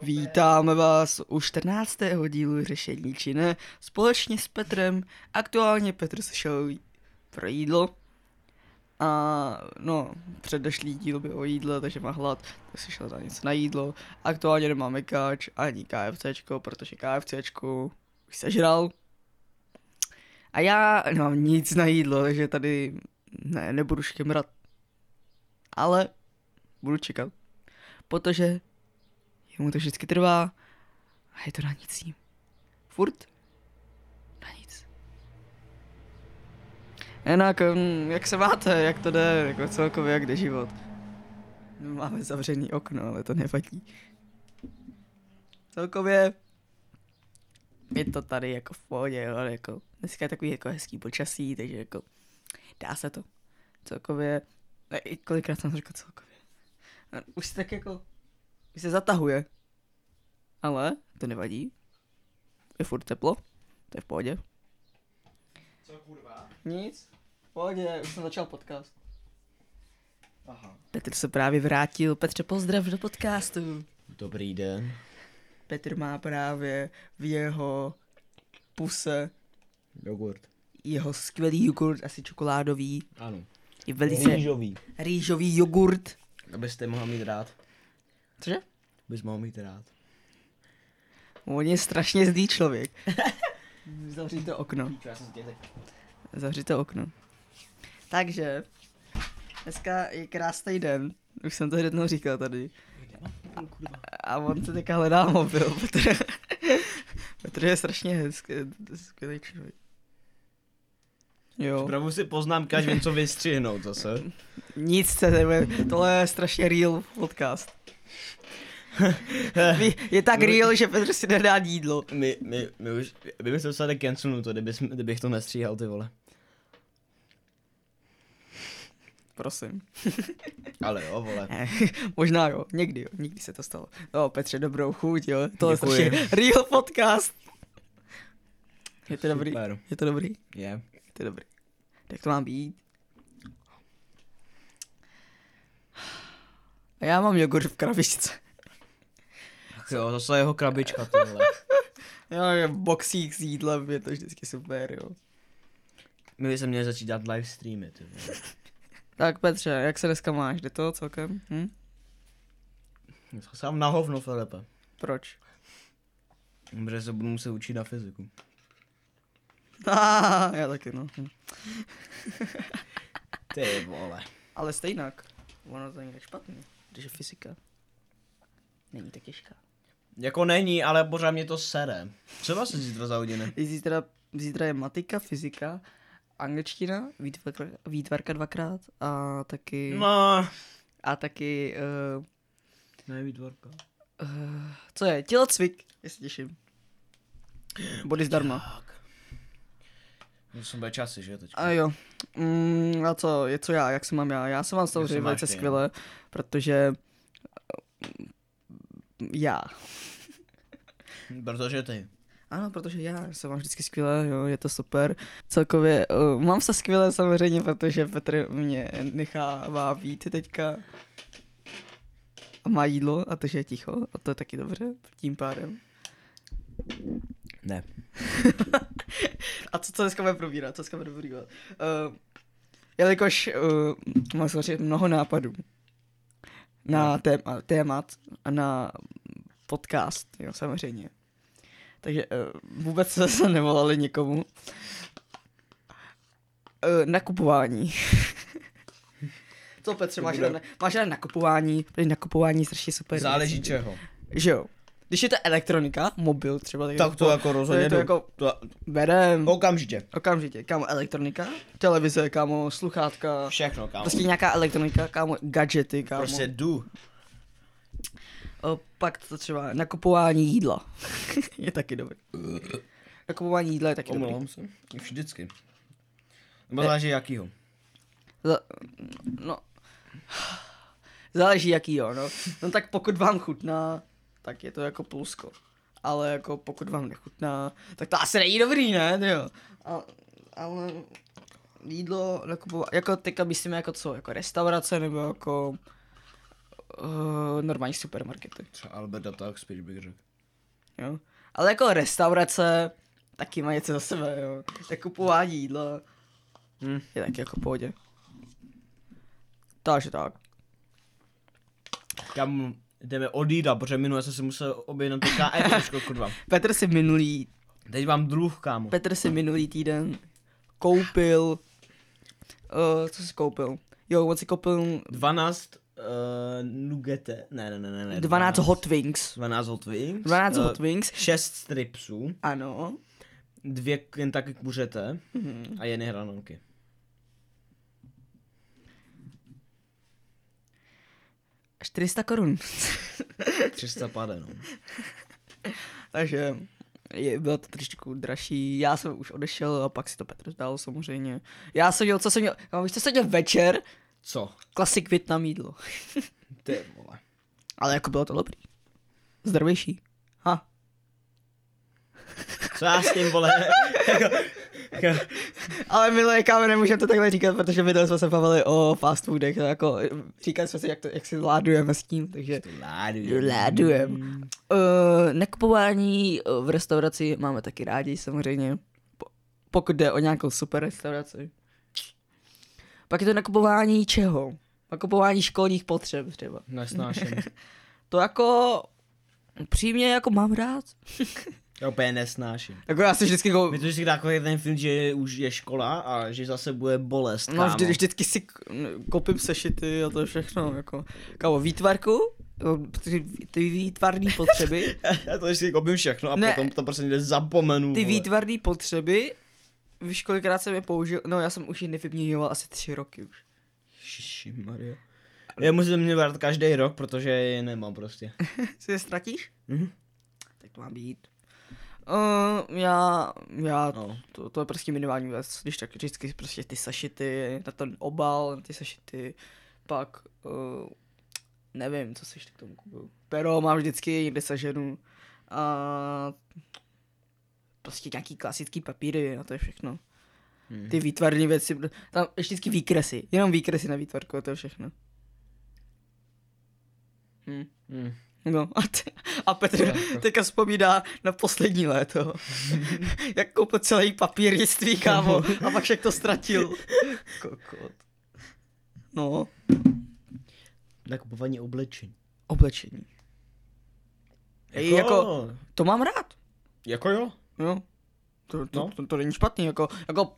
Vítáme vás u 14. dílu Řešení či ne společně s Petrem. Aktuálně Petr se šel pro jídlo. A no, předešlý díl byl o jídle, takže má hlad, tak se šel za něco na jídlo. Aktuálně nemáme kač ani KFCčko, protože KFCčko už sežral. A já nemám nic na jídlo, takže tady ne, nebudu škemrat. Ale budu čekat. Protože jemu to vždycky trvá a je to na nic ním. Furt na nic. Jinak, hm, jak se máte, jak to jde, jako celkově, jak jde život? Máme zavřený okno, ale to nevadí. Celkově je to tady jako v pohodě, jo, jako dneska je takový jako hezký počasí, takže jako dá se to. Celkově, ne, kolikrát jsem to řekl celkově. A Už tak jako, se zatahuje. Ale to nevadí. Je furt teplo, to je v pohodě. Co kurva? Nic, v pohodě, už jsem začal podcast. Aha. Petr se právě vrátil. Petře, pozdrav do podcastu. Dobrý den. Petr má právě v jeho puse Jogurt. jeho skvělý jogurt, asi čokoládový. Ano. Je velice Rýžový. rýžový jogurt. Abyste mohl mít rád. Cože? Bys mohl mít rád. On je strašně zlý člověk. Zavři to okno. Zavři to okno. Takže, dneska je krásný den. Už jsem to jednou říkal tady. A on se teďka hledá mobil, Petr. Petr je strašně hezký, skvělý člověk. Jo. Zpravu si poznámka, až vím, co vystřihnout zase. Nic se nebude, tohle je strašně real podcast. Vy- Je tak real, že Petr si nedá jídlo. My, my, my už, my bychom se dostali cancelnu to, kdybych, kdybych to nestříhal, ty vole. Prosím. Ale jo, vole. Ne, Možná jo, někdy jo, někdy se to stalo. No, Petře, dobrou chuť, jo. To je strašně real podcast. Je to dobrý? Super. Je to dobrý? Je. Je to dobrý. Tak to má být. A já mám jogurt v krabičce. Ach jo, zase jeho krabička, ty vole. Jo, je boxík s jídlem, je to vždycky super, jo. My bychom měli začít dělat live streamy, ty vole. Tak Petře, jak se dneska máš? Jde to celkem? Hm? Sám na hovno, Filipe. Proč? Protože se budu muset učit na fyziku. Ah, já taky, no. Hm. Ty vole. Ale stejnak, ono to není tak špatný, protože fyzika není tak těžká. Jako není, ale pořád mě to sere. Co vlastně zítra za hodiny? Zítra, zítra je matika, fyzika, angličtina, výtvarka, výtvarka dvakrát a taky, No. a taky, uh, Ne, výtvorka. uh, co je, tělocvik, já se těším. Body zdarma. To jsou bude časy, že teď? A jo, mm, a co, je co já, jak se mám já? Já se mám samozřejmě velice ty, no? skvěle, protože mm, já. Protože ty. Ano, protože já se mám vždycky skvěle, jo, je to super. Celkově uh, mám se skvěle samozřejmě, protože Petr mě nechává být teďka. A má jídlo a takže je ticho a to je taky dobře tím pádem. Ne. A co, co dneska bude probírat, co dneska bude probírat? Uh, jelikož uh, mám samozřejmě mnoho nápadů na téma, témat a na podcast, jo, samozřejmě. Takže uh, vůbec jsme se nevolali nikomu. Uh, nakupování. Co Petře, máš rád, máš rád nakupování, protože nakupování je strašně super. Záleží věc. čeho. Že jo. Když je to elektronika, mobil třeba, tak, Tak to jako rozhodně to jako To, berem. okamžitě. Okamžitě, kámo, elektronika, televize, kámo, sluchátka, Všechno, kámo. prostě nějaká elektronika, kámo, gadgety, kámo. Prostě jdu. O, pak to třeba nakupování jídla. je taky dobrý. Nakupování jídla je taky dobrý. Omlouvám se. Vždycky. Nebo záleží jakýho. Za, no, záleží jaký jo, no. No tak pokud vám chutná, tak je to jako plusko. Ale jako pokud vám nechutná, tak to asi není dobrý, ne, jo. A, ale jídlo nakupovat, jako teďka myslíme jako co, jako restaurace nebo jako uh, normální supermarkety. Třeba Alberta tak spíš bych řekl. Jo. Ale jako restaurace taky má něco za sebe, jo. Tak kupování jídla Hm. je taky jako v pohodě. Takže tak. Kam jdeme od jídla, protože minule jsem si musel objednat to KFCčko, kurva. Petr si minulý, Teď mám dluh, kámo. Petr si minulý týden koupil, uh, co si koupil? Jo, on si koupil 12 uh, nugete, ne, ne, ne, ne, ne. 12 Hot Wings. 12 hot wings. 12 eh, Hot Wings. 6 stripsů, Ano. dvě Kentucky kuřete Mhm. a jedny hranolky. Až 400 korun. 300 pade, no. Takže je, bylo to trošičku dražší. Já jsem už odešel a pak si to Petr dal samozřejmě. Já jsem měl, co jsem měl, no, víš, co jsem měl večer? Co? Klasik Vietnam jídlo. Ty vole. Ale jako bylo to dobrý. Zdravější. Ha. Co já s tím, vole? jako, Ale milé kámo, nemůžeme to takhle říkat, protože minule jsme se bavili o fast foodech, jako říkali jsme si, jak, to, jak si ládujeme s tím, takže ládujem. ládujem. Uh, nekupování eh, v restauraci máme taky rádi samozřejmě, po, pokud jde o nějakou super restauraci. Pak je to nakupování čeho? Nakupování školních potřeb třeba. Nesnáším. To jako přímě jako mám rád. Já úplně nesnáším. Jako já si vždycky jako, Mi to vždycky takový ten film, že už je škola a že zase bude bolest, no vždy, vždycky si k- koupím sešity a to všechno, jako. Kámo, výtvarku, jo, ty, ty výtvarné potřeby, Já to vždycky koupím všechno a Ne. potom to prostě někde zapomenu. ty výtvarné potřeby, víš kolikrát jsem je použil, no já jsem už je nevyměňoval asi tři roky už. Maria. Já musím mě brát každý rok, protože je nemám prostě. Si je ztratíš? Mhm. Tak to má být. Uh, já, já, No. to, to je prostě minimální věc, když tak vždycky prostě ty sašity, na ten obal, na ty sašity, pak, uh, nevím, co si ještě k tomu kupuju. Pero mám vždycky někde saženu a prostě nějaký klasický papíry a to je všechno. Hmm. Ty výtvarné věci, tam ještě vždycky výkresy, jenom výkresy na výtvarku a to je všechno. Hm. Hmm. No a, t- a Petr Jako. teďka vzpomíná na poslední léto. jak koupil celý papírnictví, kámo, a pak jak to ztratil. Kokot. No, Nakupování oblečení. oblečení. Ej, jako, to mám rád. Jako jo? Jo. To, to, No. to, to, není špatný, jako, jako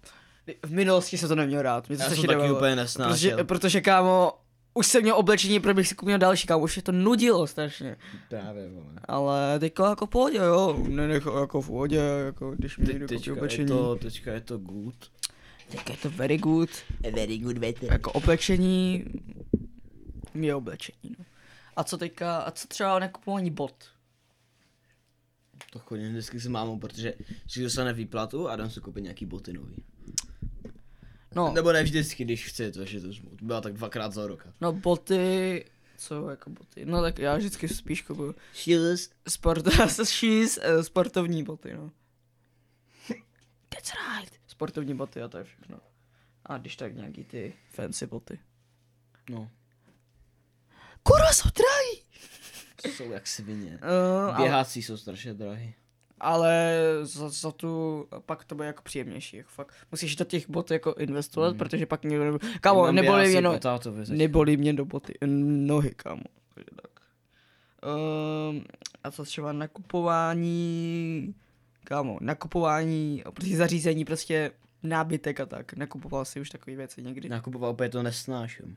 v minulosti jsem to neměl rád. Mě to Já strašně jsem taky úplně nesnášel. Protože, protože, kámo, už jsem měl oblečení, protože bych si koupil další, kámo, už je to nudilo strašně. Právě, vole. Ale teďka jako v pohodě, jo, nenech jako v pohodě, jako když mi někdo koupí teďka, je oblečení. to, teďka je to good. Teďka je to very good, Very good better. jako oblečení je oblečení, no. A co teďka, a co třeba nekupování bot? To chodím vždycky s mámou, protože si dostane výplatu a dám si koupit nějaký boty nový. No, Nebo ne vždycky, když chci, to že to byla tak dvakrát za rok. no boty, co jako boty, no tak já vždycky spíš kupuju Shoes. sport, shoes, eh, sportovní boty, no. That's right. Sportovní boty a to je všechno. A když tak nějaký ty fancy boty. No, Kurva jsou drahý! jsou jak svině. Uh, ale, Běhácí jsou strašně drahý. Ale za, za tu, pak to bude jako příjemnější, jako fakt. Musíš do těch bot jako investovat, Mm. protože pak někdo nebude, kámo, běhácí mě, no, neboli mě do boty, nohy, kámo. Takže tak. Um, a co třeba nakupování, kámo, nakupování, prostě zařízení, prostě nábytek a tak. Nakupoval si už takový věci někdy. Nakupoval úplně to nesnáším.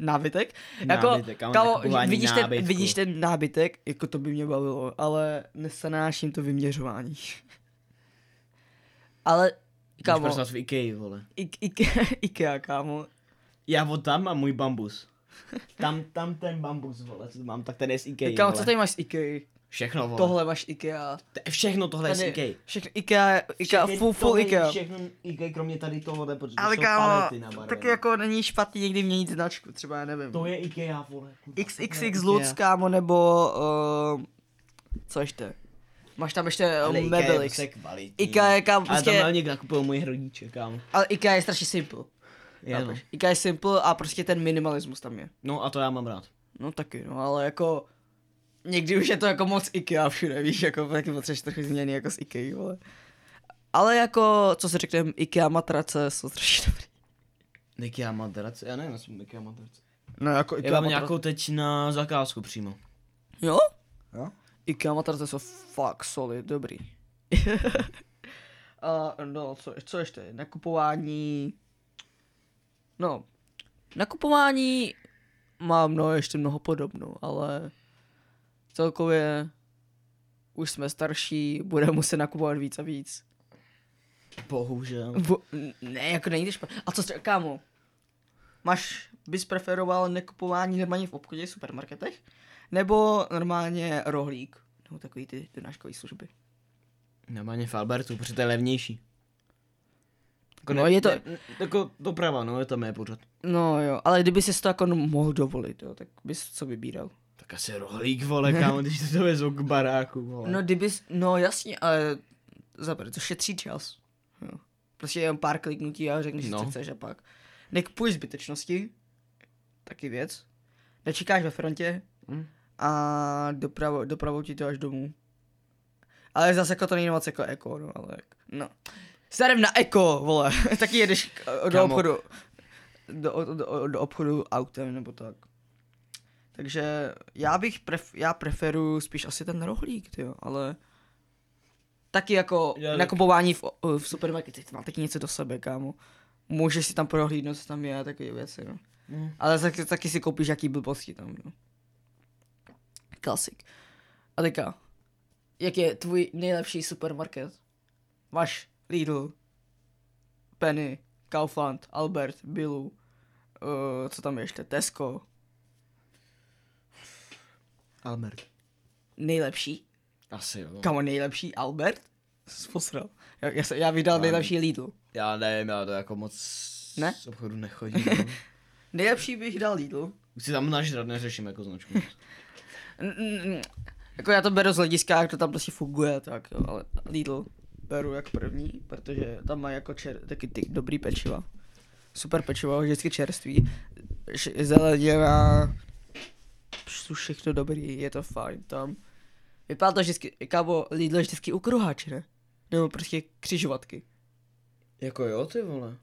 Nábytek? Jako, Nábytek, nakupování vidíš ten, nábytku. vidíš ten nábytek, jako to by mě bavilo, ale nesanáším to vyměřování. ale, Kámo. Máš v Ikea, vole. I- I- Ikea, kámo. Já od tam mám můj bambus. Tam, tam ten bambus, vole, co mám, tak ten je z Ikea, Kámo, co tady máš z Ikea? Všechno, vole. Tohle máš Ikea. To je všechno tohle je z Tady- Ikea. Všechno Ikea, Ikea, Všechny full, full Ikea. Všechno Ikea, kromě tady tohohle, protože Ale jsou kámo, palety nabarvené. tak jako není špatný někdy měnit značku, třeba já nevím. To je Ikea, vole. XXX. Lutz, kámo, nebo, uh, co ještě? Máš tam ještě uh, Ikea je Mebelix. prostě kvalitní. Ikea je kámo, Ale tam prostě, hlavně nakupují můj hrodiče, kámo. ale Ikea je strašně simple. Je, no. Chápeš? Ikea je simple a prostě ten minimalismus tam je. no a to já mám rád. No taky, no, ale jako někdy už je to jako moc IKEA všude, víš, jako taky potřebuješ trochu změny jako z IKEA, vole. Ale jako, co si řekneme, IKEA matrace jsou strašně dobrý. IKEA matrace, já nevím, jestli IKEA matrace. No jako Já mám nějakou teď na zakázku přímo. Jo? Jo? IKEA matrace jsou fakt solid, dobrý. A no, co, co ještě? Nakupování... No, nakupování mám no ještě mnoho podobnou, ale celkově už jsme starší, budeme muset nakupovat víc a víc. Bohužel. Bo, ne, jako není to špatné. A co kámo? Máš, bys preferoval nekupování normálně v obchodě, v supermarketech? Nebo normálně rohlík? Nebo takový ty donáškové služby? Normálně v Albertu, protože to je levnější. Jako No, je to- Ne, jako doprava, no, je to mé pořád. No jo, ale kdyby si to jako mohl dovolit, jo, tak bys co vybíral? Tak asi rohlík, vole, kámo, když to dovezou k baráku, vole. No kdybys, no jasně, ale zabere, to šetří čas. Jo. Prostě jen pár kliknutí a řekneš, No. co chceš a pak. Nekupuješ zbytečnosti, taky věc. Nečekáš ve frontě Hm. a dopravo, dopravou ti to až domů. Ale zase jako to není moc jako eko, no, ale jak- no. Starem na eko, vole, taky jedeš do Kámo. obchodu, do, do, do obchodu autem nebo tak. Takže já bych, pref, já preferuju spíš asi ten rohlík, tyjo, ale taky jako Já nakupování v, v supermarketech, to má taky něco do sebe, kámo. Můžeš si tam prohlídnout, co tam je a takové věci, no. Mm. Ale taky, taky si koupíš jaký blbosti tam, no. Klasik. A teďka, jak je tvůj nejlepší supermarket? Máš Lidl, Penny, Kaufland, Albert, Billu, uh, co tam je ještě, Tesco. Albert. Nejlepší? Asi jo. Kamo, nejlepší Albert? Jsi posral. Já, já, já vydal Ano. nejlepší Lidl. Já nevím, já to jako moc Ne? z obchodu nechodím. no. Nejlepší bych dal Lidl. Už si tam nažrat neřeším jako značku. Jako já to beru z hlediska, jak to tam prostě funguje, tak jo, ale Lidl beru jako první, protože tam má jako čer, taky ty dobrý pečiva. Super pečivo, vždycky čerství. Zelenina, jsou všechno dobrý, je to fajn tam. Vypadá to vždycky, kámo, Lidl je vždycky u kruháče, ne? Nebo prostě křižovatky. jako jo, ty vole.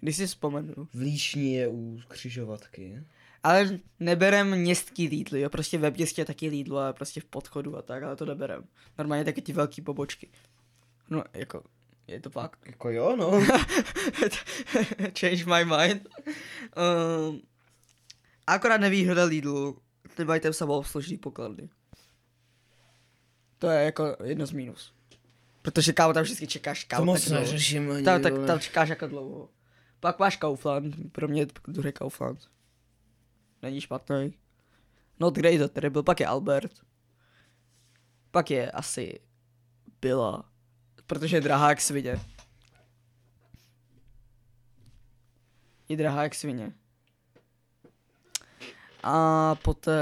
Když si vzpomenu. V Líšni je u křižovatky. Ale neberem městský Lidl, jo, prostě ve městě taky Lidl, ale prostě v podchodu a tak, ale to neberem. Normálně taky ty velký pobočky. No, jako, je to fakt. Jako jo, no. Change my mind. Um, akorát nevýhoda Lidlu, ty mají tam samoobslužný pokladny. To je jako jedno z mínus. Protože kámo, tam vždycky čekáš kámo. to moc neřeším ani, Tam, tak, tam čekáš jako dlouho. Pak máš Kaufland, pro mě je druhý Kaufland. Není špatný. Not great, to tady byl, pak je Albert. Pak je asi Byla. Protože je drahá jak svině. Je drahá jak svině. A poté...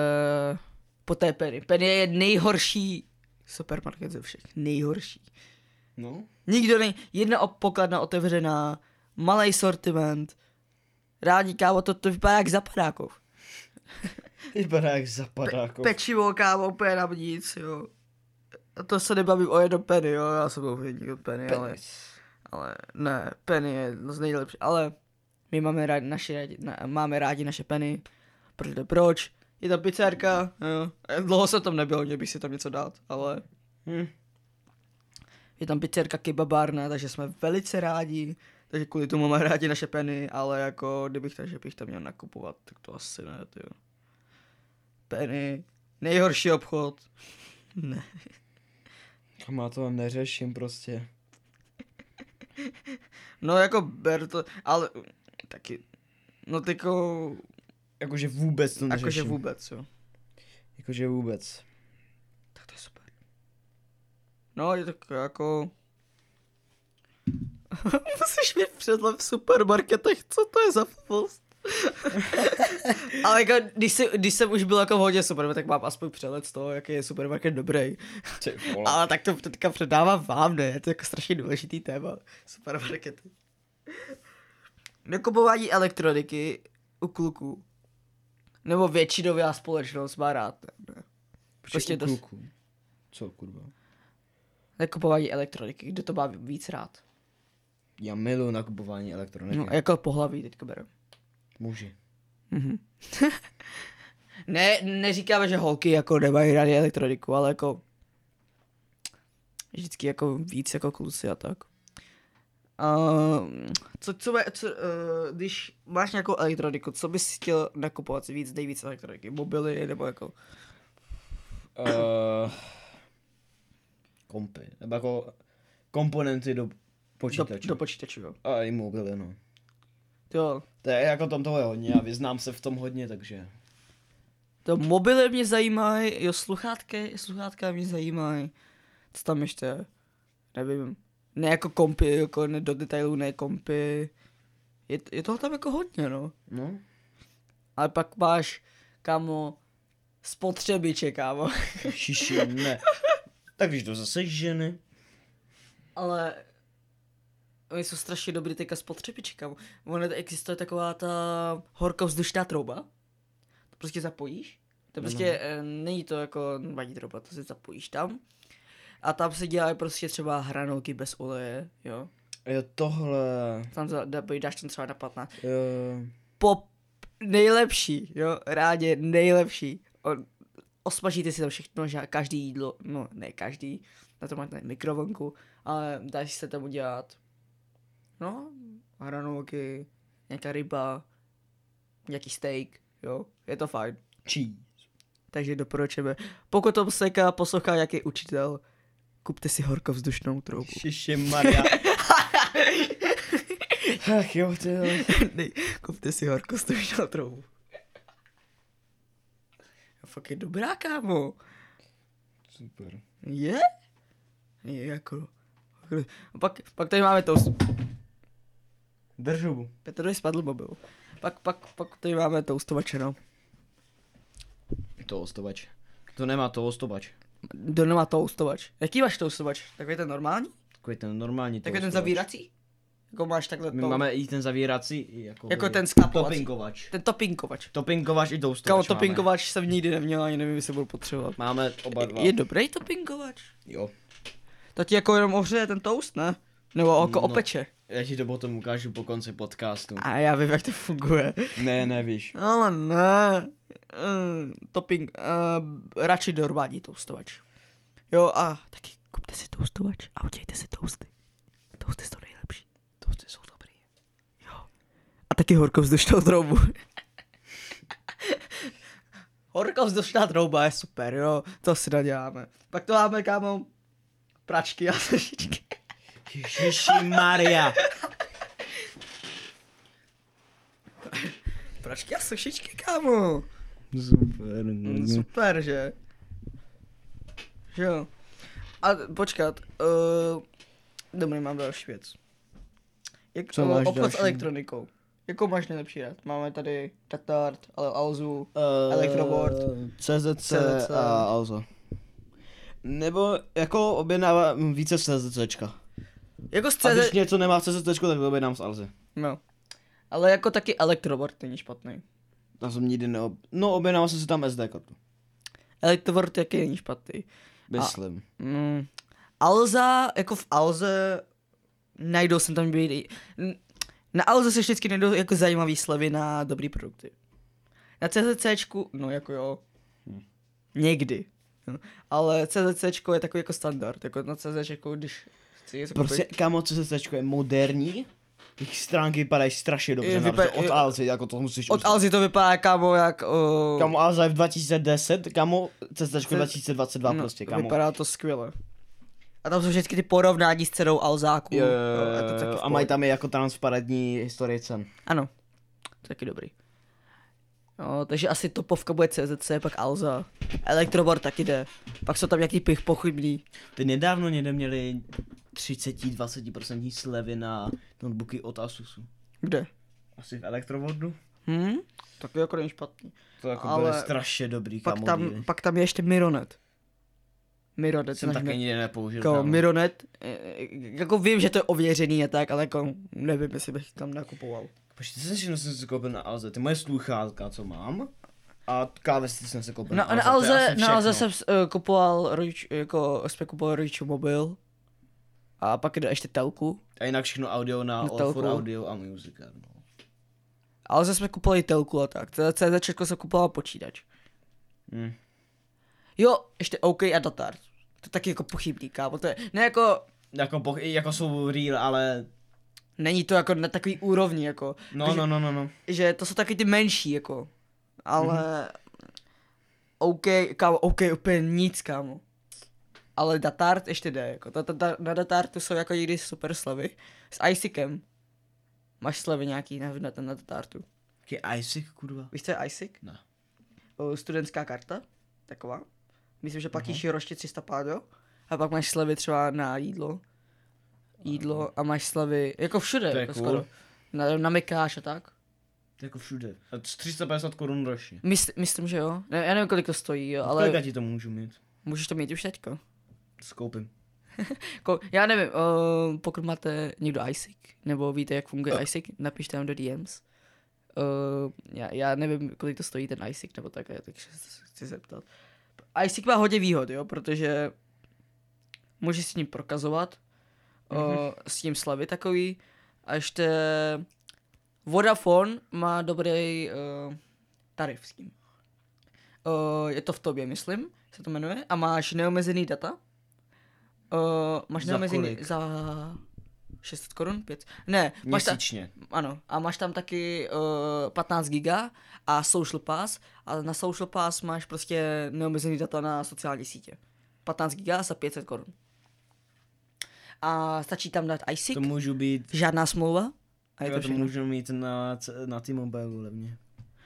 Poté Penny. Penny je nejhorší supermarket ze všech. Nejhorší. No. Nikdo není, jedna pokladna otevřená, malý sortiment, rádi kávo, to, to vypadá jak zapadákov. Vypadá jak zapadáko. Pečivo, kávo, úplně na nic, jo. A to se nebavím o jednom penny, jo, já jsem obvědník od penny, ale, ale ne, penny je z nejlepší, ale my máme rádi naše, na, máme rádi naše penny, protože proč? Je tam pizzerka, jo. Dlouho jsem tam nebyl, měl bych si tam něco dát, ale Hm. Je tam pizzerka kebabárna, takže jsme velice rádi. Takže kvůli tomu máme rádi naše peny, ale jako kdybych tak, že bych tam měl nakupovat, tak to asi ne, ty Penny, nejhorší obchod. Ne. Kam já to neřeším prostě. No jako ber to, ale taky, no tyko, Jakože vůbec to neřeším. jakože vůbec, jo. Jakože vůbec. Tak to je super. No, je tak jako... Musíš mít předlev v supermarketech, co to je za post? Ale jako, když, si, když jsem už byl jako v hodě super, tak mám aspoň přehled z toho, jaký je supermarket dobrý. Ale tak to teďka předávám vám, ne? Je to jako strašně důležitý téma. Supermarkety. Nakupování elektroniky u kluků. Nebo většinová společnost má rád. Ne? Prostě to- kluků. Co kurva? Nekupování elektroniky, kdo to má víc rád. Já miluji nakupování elektroniky. No, jako pohlaví teďka beru. Muži. Mhm. ne, neříkáme, že holky jako nemají rádi elektroniku, ale jako vždycky jako víc jako kluci a tak. Uh, co, co, co uh, když máš nějakou elektroniku, co bys chtěl nakupovat víc, nejvíc elektroniky? Mobily nebo jako... Uh, kompy. Nebo jako komponenty do Do, počítače. do počítačů, jo. A i mobily, no. Jo, To je jako tam toho je hodně a vyznám se v tom hodně, takže. to mobily mě zajímají, jo, sluchátky, sluchátka mě zajímají. Co tam ještě je? Nevím. Ne jako kompy, jako ne, do detailů ne kompy. Je, je toho tam jako hodně, no. No. Ale pak máš, kámo, spotřebiče, kámo. Šiši, ne. Tak když to zase ženy. Ale oni jsou strašně dobrý teďka spotřebiči, kámo. Ono existuje taková ta horkovzdušná trouba. To prostě zapojíš. To prostě no. není to jako vadí trouba, to si zapojíš tam. A tam se dělají prostě třeba hranolky bez oleje, jo. Jo, tohle. Tam za, da, dáš tam třeba na 15. Jo. Pop nejlepší, jo, rádě nejlepší. O, osmažíte si tam všechno, že každý jídlo, no ne každý, na to máte mikrovlnku, ale dáš se tam udělat, no, hranolky, nějaká ryba, nějaký steak, jo, je to fajn. Cheese. Takže doporučujeme. Pokud to seka poslouchá nějaký učitel, kupte si horkovzdušnou troubu. Šiši Maria. Ach jo, ty jo. Nej, kupte si horkovzdušnou troubu. Fakt je dobrá, kámo. Super. Je? Je jako... A pak, pak tady máme toast. Držu. Petrovi spadl mobil. Pak, pak, pak tady máme toustovače, no. To ostovač. To nemá to ostovač. Do nemá toustovač. Jaký máš toustovač? Takový ten normální? Takový ten normální Takový ten zavírací? Jako máš takhle My to... máme i ten zavírací, i jako, Jako ten sklapovací. Topinkovač. Ten topinkovač. Topinkovač i toustovač Kámo, máme. topinkovač jsem nikdy neměl, ani nevím, jestli budu potřebovat. Máme oba dva. Je dobrý topinkovač? Jo. To ti jako jenom ohřeje ten toast, ne? Nebo jako No. opeče. Já ti to potom ukážu po konci podcastu. A já vím, jak to funguje. Ne, nevíš. Ale ne. Uh, topping. Uh, radši normální toustovač. Jo a taky kupte si toustovač a udělejte si toasty. Toasty jsou nejlepší. Toasty jsou dobrý. Jo. A taky horkovzdušnou troubu. horkovzdušná trouba je super, jo. To si naděláme. Pak to máme, kámo, pračky a sušičky. Ježiši Maria. Pračky a sušičky, kámo. Super. Mm, Super, že? Že jo. A počkat, uh, dobrý, mám další věc. Jak, Co máš obchod další? s elektronikou. Jakou máš nejlepší rád? Máme tady Tatart, ale Alzu, Uh, Electroboard. CZC, CZC. a Alzo. Nebo jako objednávám více CZCčka. Jako z A když CZ... něco nemá v CZCčku, tak to objednám z Alzy. No. Ale jako taky Electroboard není špatný. Tam jsem nikdy neob... No, objednával jsem si tam SD kartu. Electroboard taky není špatný. Myslím. Mm. Alza, jako v Alze, najdou jsem tam být, na Alze se vždycky najdou jako zajímavý slevy na dobrý produkty. Na CZCčku, no jako jo, někdy. No. Ale CZCčko je takový jako standard, jako na CZčku, když Prostě, koupit. kámo, CZCčko je moderní. Jejich stránky vypadají strašně dobře, Je, na vypa- rozdíl od je- Alzy, jako to musíš Od uznat. Alzy to vypadá kámo jak... Uh, Kámo, Alza je v 2010, kámo, CZCčko Ce- 2022 no, prostě, kámo. Vypadá to skvěle. A tam jsou vždycky ty porovnání s cenou Jo, je jo, taky v a mají tam i jako transparentní historii cen. Ano, to je taky dobrý. No, takže asi topovka bude CZC, pak Alza. Elektrobor taky jde. Pak jsou tam nějaký pich pochybný. Ty nedávno někde měli 30-20% slevy na notebooky od Asusu. Kde? Asi v elektrovodu? Hm? Tak jako není špatný. To jako Ale byly strašně dobrý, Pak kámo, tam, pak tam je ještě Mironet. Mironet, jsem taky nikdy nepoužil. jako. Mironet, eh, eh, jako vím, že to je ověřený a tak, ale jako nevím, jestli bych tam nakupoval. Počkej, co jsem si jsem si koupil na Alze? Ty moje sluchátka, co mám, A klávesy jsem se koupil. Na, Alze, na to Alze, na Alze všechno. jsem uh, kupoval rodič, jako jsme kupovali rodičů mobil. A pak jde ještě telku. A jinak všechno audio na Na All for. Audio a Music. No. Alze jsme kupovali telku a tak. CZ Česko jsem kupoval počítač. Hm. Jo, ještě OK a datar. To je taky jako pochybný, kámo. To je, ne jako, Jako, po, jako jsou real, ale... není to jako na takový úrovni, jako. No, Takže- no, no, no, no. že to jsou taky ty menší, jako. Ale... Mhm. OK, kámo, OK, úplně nic, kámo. Ale Datart ještě jde, jako. Ta, ta, ta, na Datartu jsou jako někdy super slevy. S ISICem. Máš slevy nějaký na, na, na Datartu. Jaký Isaac, kurva? Víš, co je ISIC? Ne. O, studentská karta, taková. Myslím, že platíš uh-huh. roště 300 pádo. A pak máš slevy třeba na jídlo. Jídlo a máš slevy, jako všude, To je jako cool. skoro. Na, na Mikáš a tak. Jako všude. A 350 korun ročně. Mysl, myslím, že jo. Ne, já nevím, kolik to stojí, jo, Ale... Kolika ale ti to můžu mít? můžeš to mít už teďko. Skoupím. Ko, já nevím, uh, pokud máte někdo ISIC, nebo víte, jak funguje ISIC, napište tam do DMs. Uh, já, já nevím, kolik to stojí ten ISIC, nebo tak, takže se chci zeptat. ISIC má hodně výhod, jo, protože můžeš s ním prokazovat, uh, s tím slavy takový, a ještě Vodafone má dobrý uh, tarif s tím. Uh, je to v tobě, myslím, se to jmenuje, a máš neomezený data. Uh, máš Za neomezený kolik? za 600 korun, 5. Ne, máš ta, Měsíčně. ano, a máš tam taky uh, 15 giga a social pass a na social pass máš prostě neomezený data na sociální sítě. 15 giga za 500 korun. A stačí tam dát ISIC, To můžu být... žádná smlouva a je Já to to můžu mít na, na T-Mobile levně.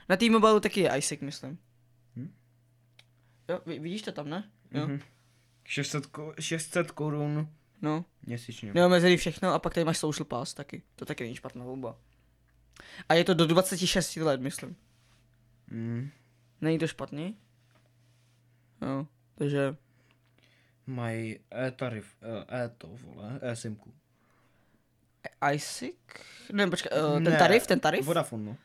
Na T-Mobile taky je ISIC, myslím. Hm? Jo, vi- vidíš to tam, ne? Jo. Mhm. 600, ko- 600 korun No, měsíčně. neomezený všechno a pak tady máš social pass taky. To taky není špatná volba. A je to do 26 let, myslím. Mm. Není to špatný? Jo, takže Mají e-tarif, e, e to vole, e-simku. ISIC? Ne, počkej, ten Ne, tarif, ten tarif? Vodafone, no.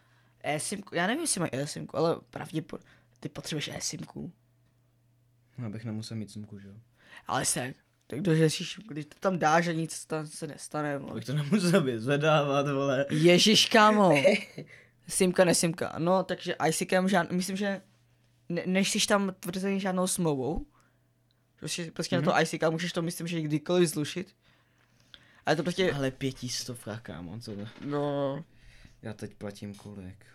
E-simku, já nevím, jestli mají e-simku, ale pravděpodobně, ty potřebuješ e-simku. Abych nemusel mít simku, že jo. Ale se, tak kdo řešíš, když to tam dáš a nic tam se nestane, vole. Abych to nemusel vyzvedávat, vole. Ježíš, kámo. Simka, nesimka. No, takže ISICem žád, myslím, že ne, než jsi tam tvrzený žádnou smlouvou, prostě, prostě mm-hmm. na to ISIC můžeš to, myslím, že kdykoliv zlušit. Ale to prostě, Ale pětistovka, kámo, co to? no, Já teď platím kolik?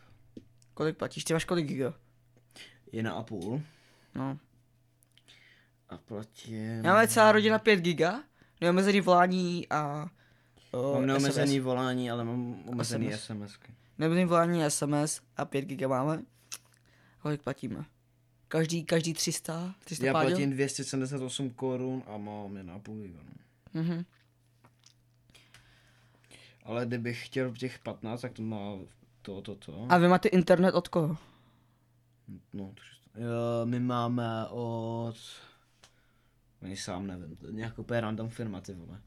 kolik platíš, ty máš kolik giga? Jedna a půl. No. A platím... Já máme celá rodina 5 giga, neomezený volání a o, Mám neomezený SMS. volání, ale mám omezený SMS. SMSky. Neomezený volání a SMS a 5 giga máme. Kolik platíme? Každý, každý 300? 300 Já páďo? platím 278 korun a mám jedna a půl giga, no. Mhm. Ale kdybych chtěl těch 15, tak to má to, to, to. A vy máte internet od koho? No, 300. Jo, my máme od... Ani sám nevím, to je nějak úplně random firma, ty vole.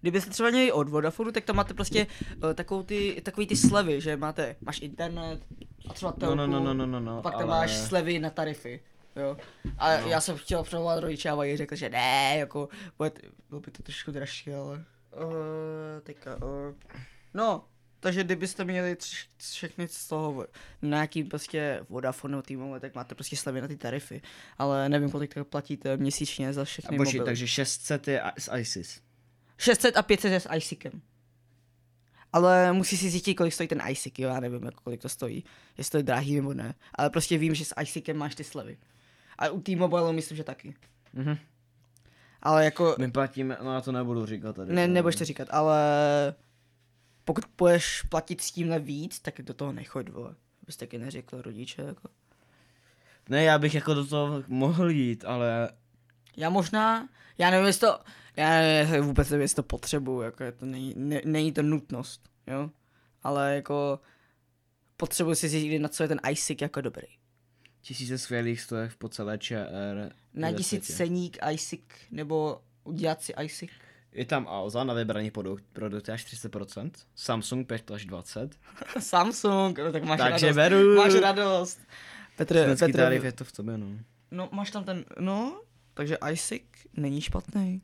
Kdybyste třeba měli od Vodafonu, tak tam máte prostě uh, takovou ty, takový ty slevy, že máte, máš internet a třeba No, telku, no, no, no, no, no, no, pak tam ale- máš slevy na tarify, jo. A No. já jsem chtěl převolat rodiče a oni řekli, že ne, jako, bude, bylo by to trošku dražší, ale... Uh, teďka, uh, no, takže kdybyste měli tři, všechny z toho na nějaký prostě Vodafone týmu, tak máte prostě slevy na ty tarify. Ale nevím, kolik to platíte měsíčně za A všechny počkej, mobily. takže 600 je z ISIS. 600 a 500 je s ISICem. Ale musí si zjistit, kolik stojí ten ISIC, jo, já nevím, jako kolik to stojí, jestli to je drahý nebo ne. Ale prostě vím, že s ISICem máš ty slevy. A u T-Mobile myslím, že taky. Mhm. Ale jako, My platíme, no já to nebudu říkat tady. ne, nebudeš to říkat, ale pokud budeš platit s tímhle víc, tak do toho nechoď, vole. Bys taky neřekl rodiče, jako. Ne, já bych jako do toho mohl jít, ale Já možná, já nevím, jestli to, já nevím, vůbec nevím, jestli to potřebuju, jako je to není, ne, není to nutnost, jo. Ale jako potřebuji si zjistit, na co je ten ISIC jako dobrý. tisíce skvělých stojek po celé ČR. Najdi si ceník ISIC, nebo udělat si ISIC. Je tam Alza na vybraný produkt, produkty až 30%, Samsung 5 až 20, Samsung, no tak máš takže radost. beru. Máš radost. Petr, Petr, tarif je to v tobě, no. no máš tam ten, no, takže ISIC není špatný.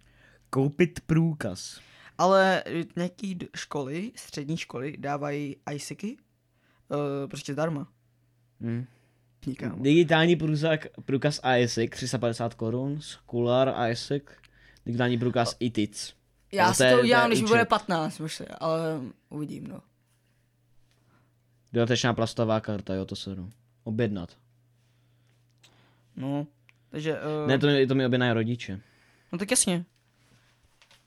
Koupit průkaz. Ale nějaký školy, střední školy dávají ISICy, uh, prostě zdarma. Hm. Nikam. Digitální průzak, průkaz ISIC 350 korun, Skular ISIC, digitální průkaz ITIC. Já si to udělám, když mi bude 15, možná, ale uvidím, no. Dodatečná plastová karta, jo, to se jdu. Objednat. No, takže, uh, Ne, to, mi- to mi objednají rodiče. no tak jasně.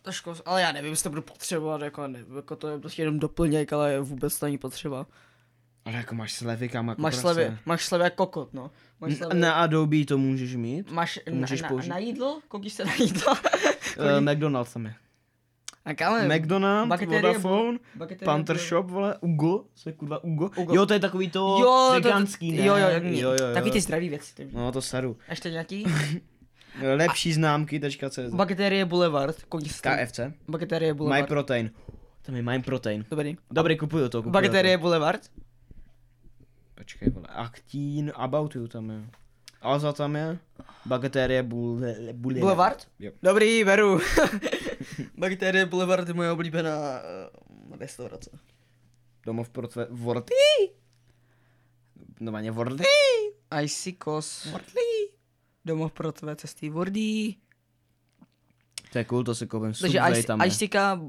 To škol, ale já nevím, jestli to budu potřebovat, jako, ne, jako to je prostě jenom doplněk, ale vůbec to není potřeba. Ale jako máš slevy, kam jako Máš prase. slevy, máš slevy jako kokot, no. Máš slevy, Na Adobe to můžeš mít. máš to můžeš na, na, použít. na, jídlo? Koukíš se na jídlo? Uh, McDonald's tam je. A kam? McDonald's, Vodafone, Panther bude- Shop, vole, Ugo, co je kurva Ugo? Ugo. Jo, to je takový to Jo, to- veganský, ne? jo, jo, jo, jo, jo. Taky ty zdraví věci. Ty. No to seru. Ještě nějaký? Lepší známky.cz Baketerie Boulevard, tam. KFC. Baketerie My Boulevard. Protein. Tam je My Protein. Dobrý. Dobrý, kupuju to, kupuju Baketerie to. Boulevard. Počkej, vole. Actin, About You tam je. Alza tam je. Baketerie Boule, Boule, Boulevard? Jo. Dobrý, beru. Baketerie Boulevard je moje oblíbená uh, restaurace. Domov pro tvé Vorty. Normálně Vorty. Icy Kos. Domov pro tvé cesty Vordý. To je cool, to si koupím. Takže Subway tam je. Icika,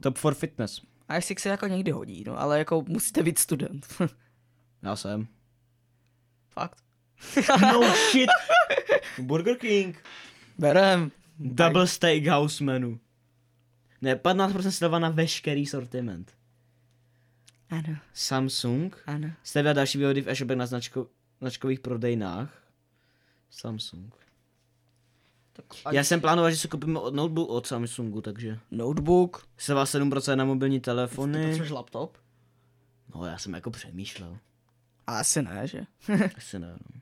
Top for fitness. Icy se jako někdy hodí, no, ale jako musíte být student. Já jsem. Fakt. No shit. Burger King. Berem. Double Steakhouse menu. Ne, 15% sleva na veškerý sortiment. Ano, Samsung. ano. Stevia další výhody v e-shopech na značko, značkových prodejnách. Samsung. Tak Já jsem plánoval, že si koupíme od notebook od Samsungu, takže Notebook. sleva 7% na mobilní Ty telefony. potřebuješ laptop? No, já jsem jako přemýšlel. Asi ne, že? Asi ne, no.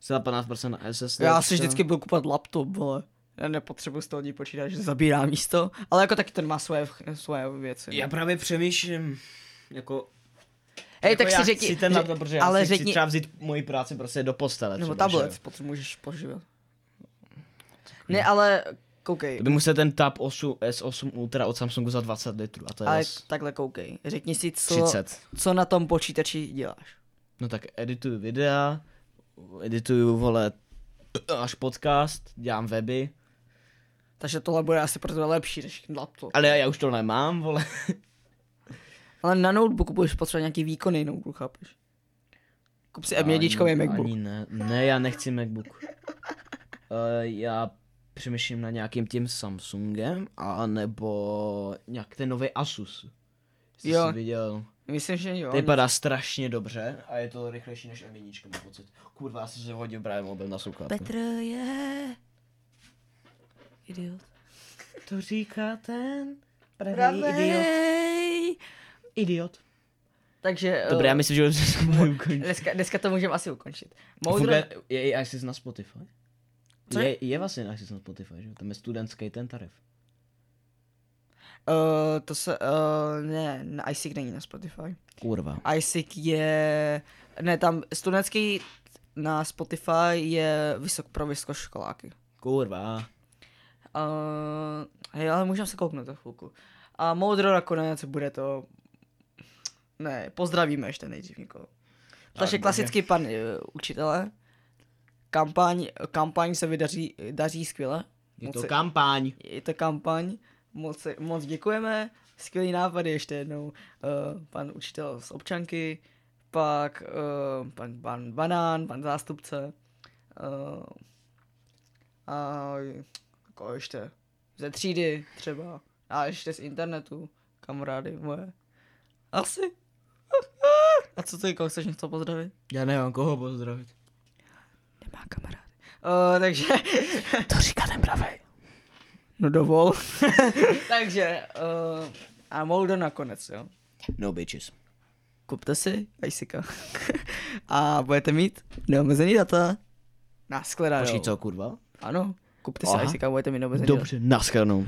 Sleva 15% na SSD. Já si vždycky budu kupovat laptop, vole. Já nepotřebuji z toho ní počítač, že zabírá místo, ale jako taky ten má svoje, svoje věci. no. Já právě přemýšlím, jako... Hej, jako tak já si řekni, chci ten laptop, protože ale já si řekni, chci třeba vzít moji práci prostě do postele. nebo třeba, že jo. tablet, potřebuješ poživit. Ne, ale koukej, To by musel ten Tab 8 S8 Ultra od Samsungu za 20 litrů a to je ale zas takhle koukej. Řekni si, co, 30. co na tom počítači děláš. No tak edituju videa, edituju, vole, až podcast, dělám weby, Takže tohle bude asi pro tebe lepší než laptop. ale já, já už to nemám, vole. Ale na notebooku budeš potřebovat nějaký výkonný notebook, chápeš? Kup si M1 Ani- MacBook. Ani ne, ne, já nechci MacBook. Uh, já přemýšlím na nějakým tím Samsungem, a nebo nějak ten nový Asus. Jsi Jo. si viděl. Myslím, že jo. Vypadá strašně dobře a je to rychlejší než M1, mám pocit. Kurva, já jsem si hodil právě mobil na sluchátko. Petr je... Idiot. To říká ten pravý idiot. Pravej. Idiot. Takže... Dobré, já eh, myslím, že můžeme ukončit. Dneska, dneska to můžeme asi ukončit. Moudro... Moudro... Je i Isis na Spotify? Co Je, je vlastně Isis na Spotify, že? jo? Tam je studentský ten tarif. Uh, to se... Uh, ne, na ISIC není na Spotify. Kurva. ISIC je... Ne, tam studentský na Spotify je vysok pro vysokoškoláky. Kurva. Uh, hej, ale můžeme se kouknout za chvilku. A moudro nakonec bude to... Ne, pozdravíme ještě nejdřív někoho. Takže bože. klasicky pan uh, učitele. Kampaň, kampaň se vydaří daří skvěle. Je Moc to se- kampaň. je to kampaň. Moc, moc děkujeme. Skvělý nápady ještě jednou. Uh, pan učitel z občanky, pak uh, pan, pan Banán, pan zástupce. Uh, a jako ještě ze třídy třeba. A ještě z internetu, kamarády moje. Asi. A co ty, koho chceš něco pozdravit? Já nevím, koho pozdravit. Nemá kamarády. Uh, takže... To říká ten pravej. No dovol. takže... Uh, a Moldo nakonec, jo. No bitches. Kupte si Icika. a budete mít neomezený data. Naschledanou. Počkej, co kurva? Ano, kupte si Aha. Icika, budete mít neomezený data. Dobře, naschledanou.